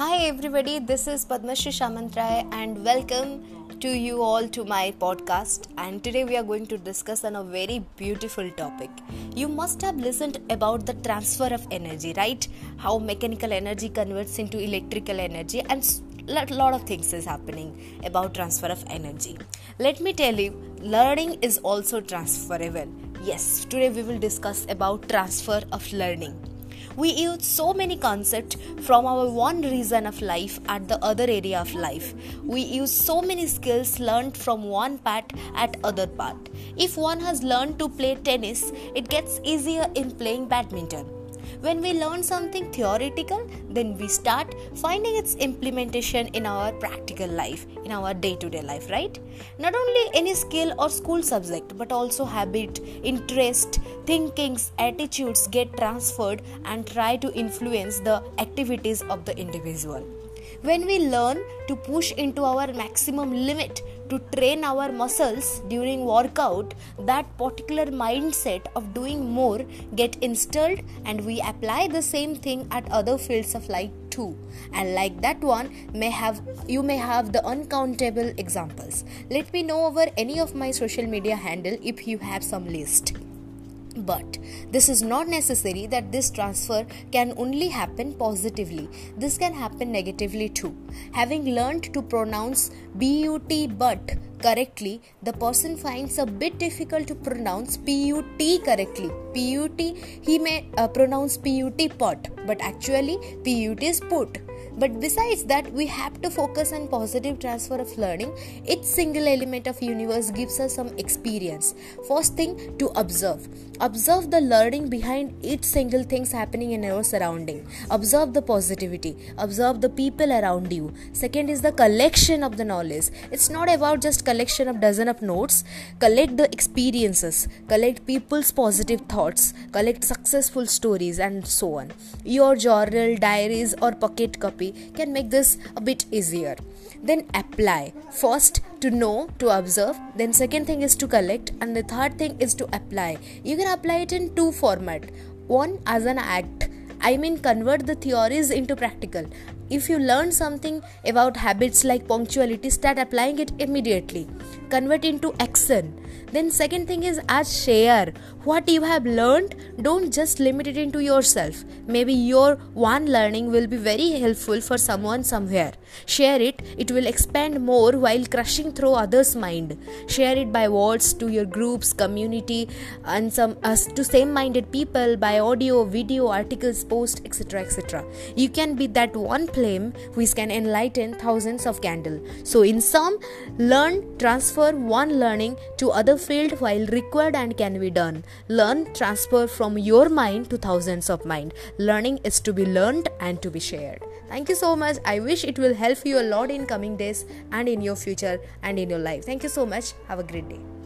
Hi, everybody. This is Padmashri Shamantray, and welcome to you all to my podcast. And today we are going to discuss on a very beautiful topic. You must have listened about the transfer of energy, right? How mechanical energy converts into electrical energy, and a lot of things is happening about transfer of energy. Let me tell you, learning is also transferable. Yes, today we will discuss about transfer of learning we use so many concepts from our one reason of life at the other area of life. We use so many skills learned from one part at other part. If one has learned to play tennis it gets easier in playing badminton when we learn something theoretical, then we start finding its implementation in our practical life, in our day to day life, right? Not only any skill or school subject, but also habit, interest, thinkings, attitudes get transferred and try to influence the activities of the individual. When we learn to push into our maximum limit to train our muscles during workout that particular mindset of doing more get installed and we apply the same thing at other fields of life too. And like that one may have you may have the uncountable examples. Let me know over any of my social media handle if you have some list but this is not necessary that this transfer can only happen positively. This can happen negatively too. Having learned to pronounce but but correctly the person finds a bit difficult to pronounce put correctly. Put he may uh, pronounce put pot but actually put is put but besides that we have to focus on positive transfer of learning. Each single element of universe gives us some experience. First thing to observe. Observe the learning behind each single things happening in our surrounding. Observe the positivity. Observe the people around you. Second is the collection of the knowledge. It's not about just collection of dozen of notes. Collect the experiences. Collect people's positive thoughts. Collect successful stories and so on. Your journal diaries or pocket copy can make this a bit easier. Then apply. First to know to observe. Then second thing is to collect. And the third thing is to apply. You can apply it in two format. One as an act. I mean, convert the theories into practical. If you learn something about habits like punctuality, start applying it immediately. Convert into action. Then, second thing is as share what you have learned. Don't just limit it into yourself. Maybe your one learning will be very helpful for someone somewhere. Share it, it will expand more while crushing through others' mind. Share it by words to your groups, community, and some uh, to same minded people by audio, video, articles post etc etc you can be that one flame which can enlighten thousands of candles so in sum learn transfer one learning to other field while required and can be done. Learn transfer from your mind to thousands of mind. Learning is to be learned and to be shared. Thank you so much. I wish it will help you a lot in coming days and in your future and in your life. Thank you so much. Have a great day